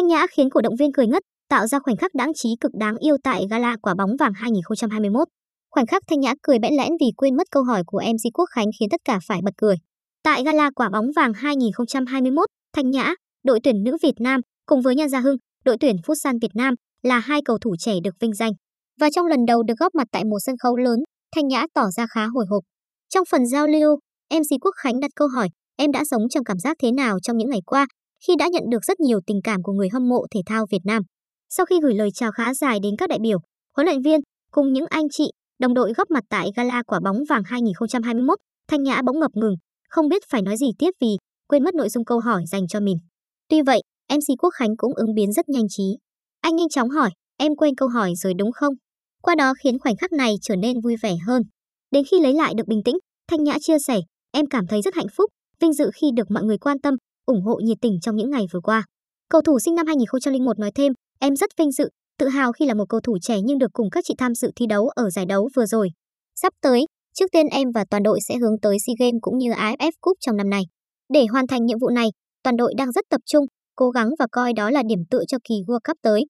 Thanh Nhã khiến cổ động viên cười ngất, tạo ra khoảnh khắc đáng trí cực đáng yêu tại gala quả bóng vàng 2021. Khoảnh khắc Thanh Nhã cười bẽn lẽn vì quên mất câu hỏi của MC Quốc Khánh khiến tất cả phải bật cười. Tại gala quả bóng vàng 2021, Thanh Nhã, đội tuyển nữ Việt Nam cùng với Nha Gia Hưng, đội tuyển Futsal Việt Nam là hai cầu thủ trẻ được vinh danh. Và trong lần đầu được góp mặt tại một sân khấu lớn, Thanh Nhã tỏ ra khá hồi hộp. Trong phần giao lưu, MC Quốc Khánh đặt câu hỏi, em đã sống trong cảm giác thế nào trong những ngày qua khi đã nhận được rất nhiều tình cảm của người hâm mộ thể thao Việt Nam. Sau khi gửi lời chào khá dài đến các đại biểu, huấn luyện viên cùng những anh chị, đồng đội góp mặt tại gala quả bóng vàng 2021, Thanh Nhã bỗng ngập ngừng, không biết phải nói gì tiếp vì quên mất nội dung câu hỏi dành cho mình. Tuy vậy, MC Quốc Khánh cũng ứng biến rất nhanh trí. Anh nhanh chóng hỏi, em quên câu hỏi rồi đúng không? Qua đó khiến khoảnh khắc này trở nên vui vẻ hơn. Đến khi lấy lại được bình tĩnh, Thanh Nhã chia sẻ, em cảm thấy rất hạnh phúc, vinh dự khi được mọi người quan tâm, ủng hộ nhiệt tình trong những ngày vừa qua. Cầu thủ sinh năm 2001 nói thêm, em rất vinh dự, tự hào khi là một cầu thủ trẻ nhưng được cùng các chị tham dự thi đấu ở giải đấu vừa rồi. Sắp tới, trước tiên em và toàn đội sẽ hướng tới SEA Games cũng như AFF Cup trong năm nay. Để hoàn thành nhiệm vụ này, toàn đội đang rất tập trung, cố gắng và coi đó là điểm tựa cho kỳ World Cup tới.